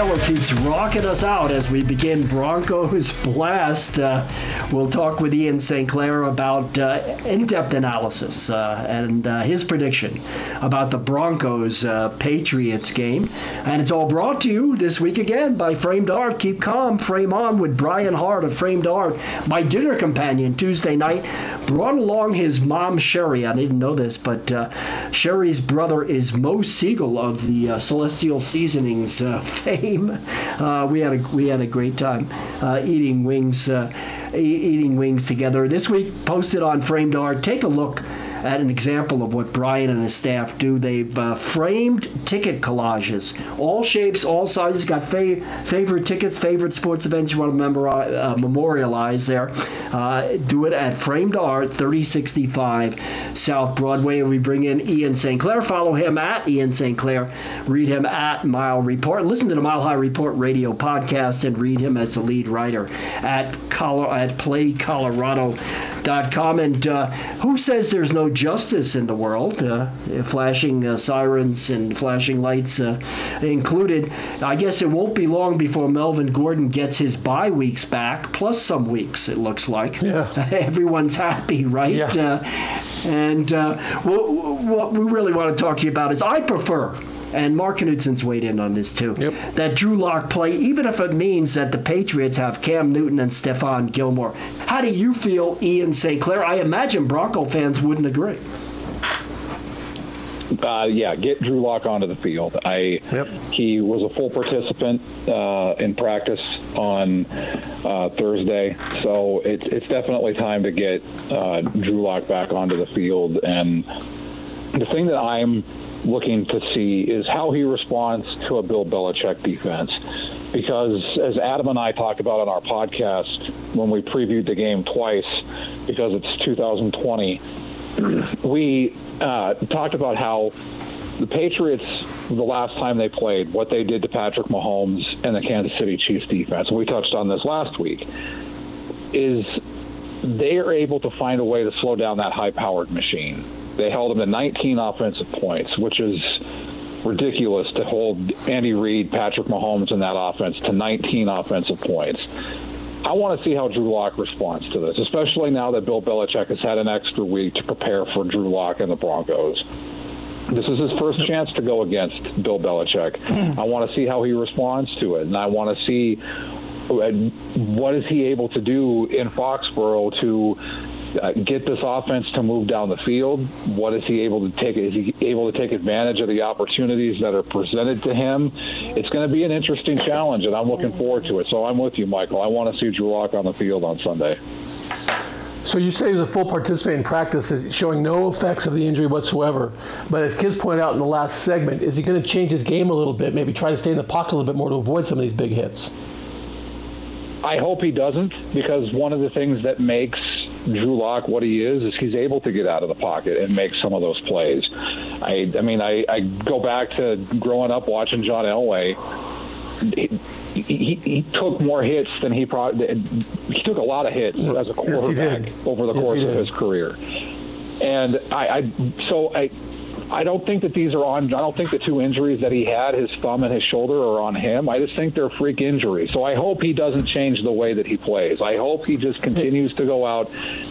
Taylor keeps rocking us out as we begin Broncos Blast. Uh, we'll talk with Ian St. Clair about uh, in-depth analysis uh, and uh, his prediction about the Broncos uh, Patriots game. And it's all brought to you this week again by Framed Art. Keep calm, frame on with Brian Hart of Framed Art. My dinner companion Tuesday night brought along his mom Sherry. I didn't know this, but uh, Sherry's brother is Mo Siegel of the Celestial Seasonings fame. Uh, we had a we had a great time uh, eating wings, uh, eating wings together. This week, posted on Framed Art. Take a look an example of what Brian and his staff do. They've uh, framed ticket collages, all shapes, all sizes. Got fa- favorite tickets, favorite sports events you want to uh, memorialize there. Uh, do it at Framed Art, 3065 South Broadway. And we bring in Ian St. Clair. Follow him at Ian St. Clair. Read him at Mile Report. Listen to the Mile High Report radio podcast and read him as the lead writer at, at PlayColorado.com. And uh, who says there's no justice in the world, uh, flashing uh, sirens and flashing lights uh, included. I guess it won't be long before Melvin Gordon gets his bye weeks back, plus some weeks, it looks like. Yeah. Everyone's happy, right? Yeah. Uh, and uh, what we really want to talk to you about is I prefer and Mark Knudson's weighed in on this too. Yep. That Drew Lock play, even if it means that the Patriots have Cam Newton and Stephon Gilmore. How do you feel, Ian St. Clair? I imagine Bronco fans wouldn't agree. Uh, yeah, get Drew Lock onto the field. I yep. he was a full participant uh, in practice on uh, Thursday, so it's it's definitely time to get uh, Drew Lock back onto the field. And the thing that I'm looking to see is how he responds to a Bill Belichick defense. Because as Adam and I talked about on our podcast when we previewed the game twice, because it's 2020, we uh, talked about how the Patriots, the last time they played, what they did to Patrick Mahomes and the Kansas City Chiefs defense, and we touched on this last week, is they are able to find a way to slow down that high powered machine. They held him to 19 offensive points, which is ridiculous to hold Andy Reid, Patrick Mahomes in that offense to 19 offensive points. I want to see how Drew Lock responds to this, especially now that Bill Belichick has had an extra week to prepare for Drew Lock and the Broncos. this is his first chance to go against Bill Belichick. I want to see how he responds to it, and I want to see uh, what is he able to do in Foxborough to uh, get this offense to move down the field? What is he able to take? Is he able to take advantage of the opportunities that are presented to him? It's going to be an interesting challenge, and I'm looking forward to it. So I'm with you, Michael. I want to see Drew Lock on the field on Sunday. So you say he was a full participant in practice, showing no effects of the injury whatsoever. But as Kids pointed out in the last segment, is he going to change his game a little bit? Maybe try to stay in the pocket a little bit more to avoid some of these big hits. I hope he doesn't, because one of the things that makes Drew Lock what he is is he's able to get out of the pocket and make some of those plays. I, I mean, I, I go back to growing up watching John Elway. He, he, he took more hits than he probably he took a lot of hits as a quarterback yes, over the yes, course of his career. And I, I so I I don't think that these are on. I don't think the two injuries that he had, his thumb and his shoulder, are on him. I just think they're freak injuries. So I hope he doesn't change the way that he plays. I hope he just continues to go out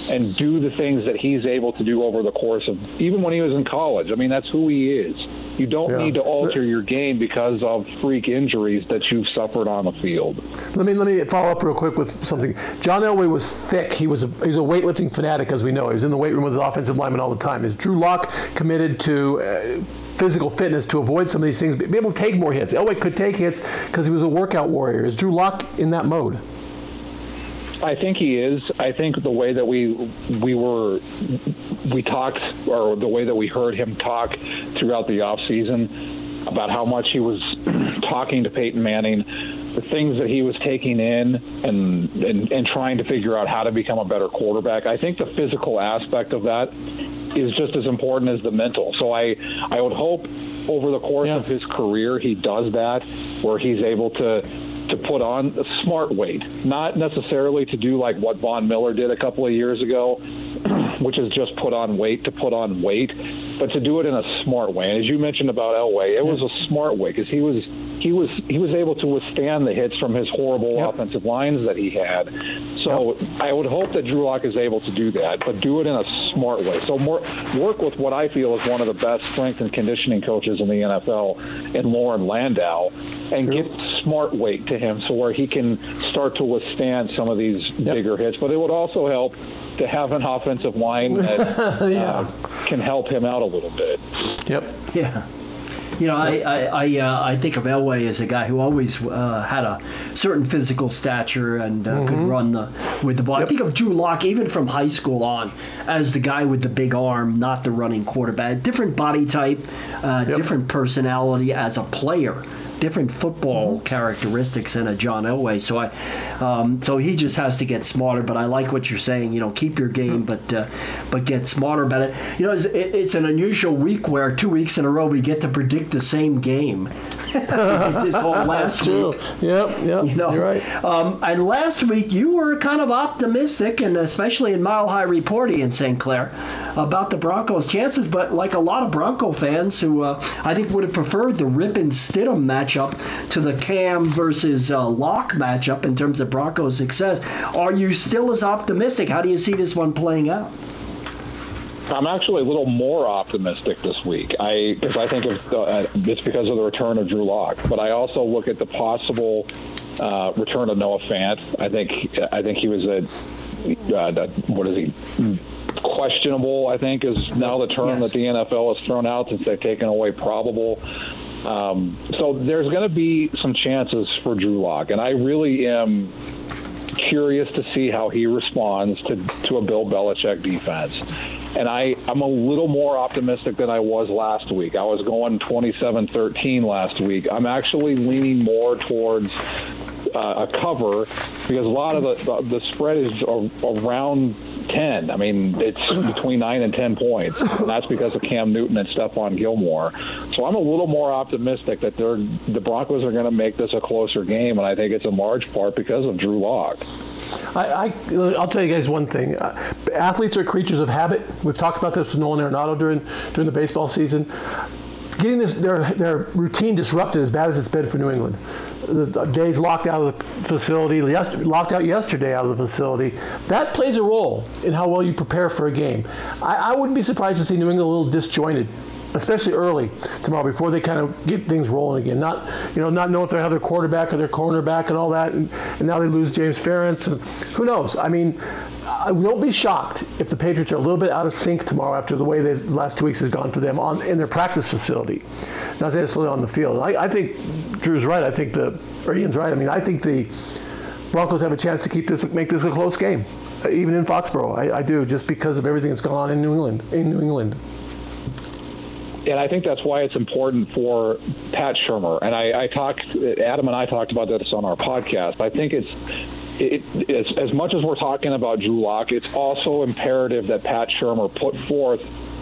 and do the things that he's able to do over the course of even when he was in college. I mean, that's who he is. You don't Yeah. need to alter your game because of freak injuries that you've suffered on the field. Let me let me follow up real quick with something. John Elway was thick. He was a he's a weightlifting fanatic, as we know. He was in the weight room with his offensive lineman all the time. Is Drew Lock committed to uh, physical fitness to avoid some of these things, be able to take more hits? Elway could take hits because he was a workout warrior. Is Drew Lock in that mode? I think he is. I think the way that we we were we talked, or the way that we heard him talk throughout the off season about how much he was talking to Peyton Manning, the things that he was taking in, and, and and trying to figure out how to become a better quarterback. I think the physical aspect of that is just as important as the mental. So I I would hope over the course of his career he does that, where he's able to to put on a smart weight, not necessarily to do like what Von Miller did a couple of years ago, which is just put on weight to put on weight, but to do it in a smart way. And as you mentioned about Elway, it was a smart way because he was he was he was able to withstand the hits from his horrible offensive lines that he had. So I would hope that Drew Lock is able to do that, but do it in a smart way. So more work with what I feel is one of the best strength and conditioning coaches in the NFL, in Loren Landow, and get smart weight to him so where he can start to withstand some of these bigger hits. But it would also help to have an offensive line that uh, can help him out a little bit. Yep. Yeah. You know, I I I, uh, I think of Elway as a guy who always uh, had a certain physical stature and uh, could Mhm. run the, with the ball. I think of Drew Lock even from high school on as the guy with the big arm, not the running quarterback. Different body type, uh, different personality as a player. Different football characteristics than a John Elway, so I, um, so he just has to get smarter. But I like what you're saying. You know, keep your game, but uh, but get smarter about it. You know, it's, it- it's an unusual week where two weeks in a row we get to predict the same game. this whole last week. Yep, yep. You know, You're right. Um, and last week you were kind of optimistic, and especially in Mile High Reporting in St. Clair, about the Broncos' chances. But like a lot of Bronco fans who uh, I think would have preferred the Rip and Stidham matchup to the Cam versus uh, Lock matchup in terms of Broncos' success, are you still as optimistic? How do you see this one playing out? I'm actually a little more optimistic this week. I because I think of, uh, it's because of the return of Drew Lock, but I also look at the possible uh, return of Noah Fant. I think I think he was a uh, what is he questionable. I think is now the term that the NFL has thrown out since they've taken away probable. Um, so there's going to be some chances for Drew Lock, and I really am curious to see how he responds to, to a Bill Belichick defense. And I, I'm a little more optimistic than I was last week. I was going 27 13 last week. I'm actually leaning more towards uh, a cover because a lot of the, the, the spread is a, around 10. I mean, it's between 9 and 10 points. And that's because of Cam Newton and Stephon Gilmore. So I'm a little more optimistic that they're, the Broncos are going to make this a closer game. And I think it's a large part because of Drew Lock. I, I, I'll tell you guys one thing. Uh, athletes are creatures of habit. We've talked about this with Nolan Arenado during during the baseball season. Getting this their their routine disrupted as bad as it's been for New England. The, the days locked out of the facility, yes, locked out yesterday out of the facility. That plays a role in how well you prepare for a game. I, I wouldn't be surprised to see New England a little disjointed especially early tomorrow before they kind of get things rolling again. Not, you know, not know if they have their quarterback or their cornerback and all that, and, and now they lose James Ferentz, and who knows? I mean, I won't be shocked if the Patriots are a little bit out of sync tomorrow after the way the last two weeks has gone for them on in their practice facility, not necessarily on the field. I, I think Drew's right. I think the or Ian's right. I mean, I think the Broncos have a chance to keep this, make this a close game, even in Foxborough. I, I do, just because of everything that's gone on in New England. In New England and I think that's why it's important for Pat Shurmur. And I, I talked, Adam and I talked about this on our podcast. I think it's it, as, as much as we're talking about Drew Lock, it's also imperative that Pat Shurmur put forth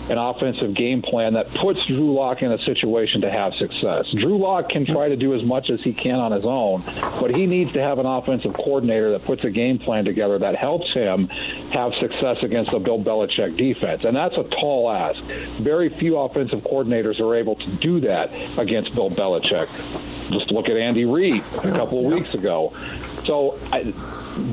an offensive game plan that puts Drew Lock in a situation to have success. Drew Lock can try to do as much as he can on his own, but he needs to have an offensive coordinator that puts a game plan together that helps him have success against a Bill Belichick defense. And that's a tall ask. Very few offensive coordinators are able to do that against Bill Belichick. Just look at Andy Reid a couple of weeks ago. So I,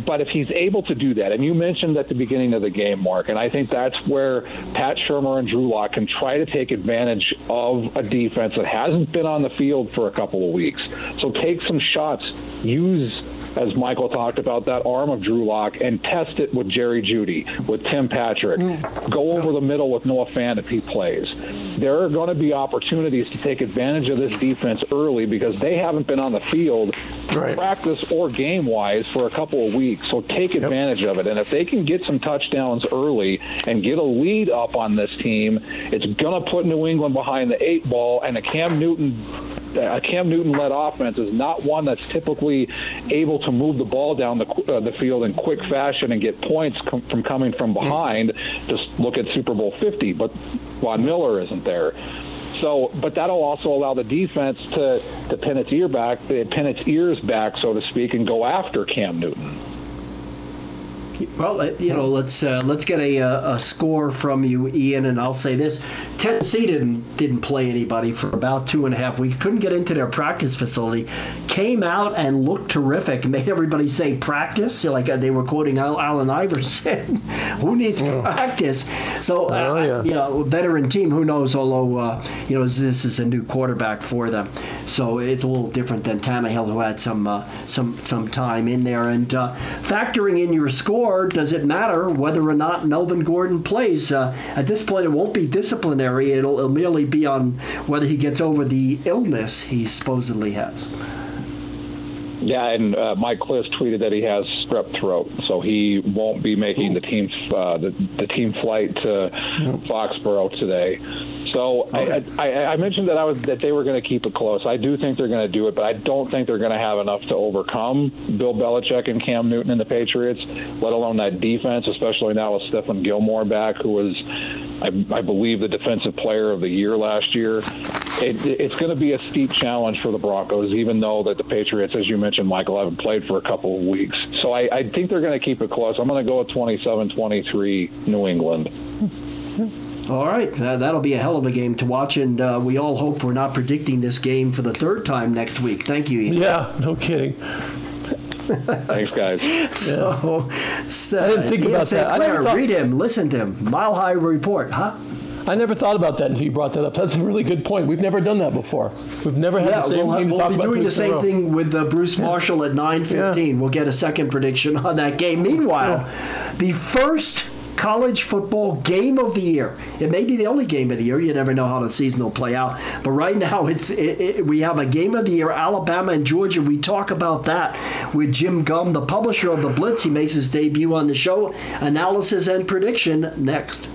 but if he's able to do that, and you mentioned at the beginning of the game, Mark, and I think that's where Pat Shurmur and Drew Lock can try to take advantage of a defense that hasn't been on the field for a couple of weeks. So take some shots, use as Michael talked about, that arm of Drew Lock and test it with Jerry Jeudy, with Tim Patrick. Mm. Go over the middle with Noah Fant if he plays. There are going to be opportunities to take advantage of this defense early because they haven't been on the field, right. practice or game wise, for a couple of weeks. So take advantage yep. of it. And if they can get some touchdowns early and get a lead up on this team, it's going to put New England behind the eight ball and a Cam Newton a Cam Newton-led offense is not one that's typically able to move the ball down the, uh, the field in quick fashion and get points com- from coming from behind. Just look at Super Bowl 50, but Von Miller isn't there. So, but that'll also allow the defense to to pin its ear back, pin its ears back, so to speak, and go after Cam Newton. Well, uh, you know, let's uh, let's get a, uh, a score from you, Ian, and I'll say this: Tennessee didn't didn't play anybody for about two and a half weeks. Couldn't get into their practice facility. Came out and looked terrific. Made everybody say practice, like uh, they were quoting Allen Iverson. who needs practice? So, uh, oh, yeah. you know, veteran team. Who knows? Although, uh, you know, this is a new quarterback for them, so it's a little different than Tannehill, who had some some some time in there. And factoring in your score or does it matter whether or not Melvin Gordon plays? Uh, at this point, it won't be disciplinary. It'll, it'll merely be on whether he gets over the illness he supposedly has. Yeah, and uh, Mike Klis tweeted that he has strep throat, so he won't be making the team uh, the, the team flight to Foxborough today. So okay. I, I, I, mentioned that I was that they were going to keep it close. I do think they're going to do it, but I don't think they're going to have enough to overcome Bill Belichick and Cam Newton and the Patriots, let alone that defense, especially now with Stephon Gilmore back, who was, I, I believe, the defensive player of the year last year. It, it's going to be a steep challenge for the Broncos, even though that the Patriots, as you mentioned, Michael, haven't played for a couple of weeks. So I, I think they're going to keep it close. I'm going to go with 27-23 New England. All right, uh, that'll be a hell of a game to watch, and uh, we all hope we're not predicting this game for the third time next week. Thank you. Ian. Yeah, no kidding. Thanks, guys. So, so I didn't think Ian about St. Clair, that. Thought... Read him, listen to him. Mile High Report, huh? I never thought about that until you brought that up. That's a really good point. We've never done that before. We've never had yeah, the same we'll, thing. We'll be doing the same thing with uh, Bruce Marshall yeah. at 9:15. Yeah. We'll get a second prediction on that game. Meanwhile, the first college football game of the year. It may be the only game of the year. You never know how the season will play out. But right now, it's it, it, we have a game of the year, Alabama and Georgia. We talk about that with Jim Gum, the publisher of the Blitz. He makes his debut on the show. Analysis and prediction next.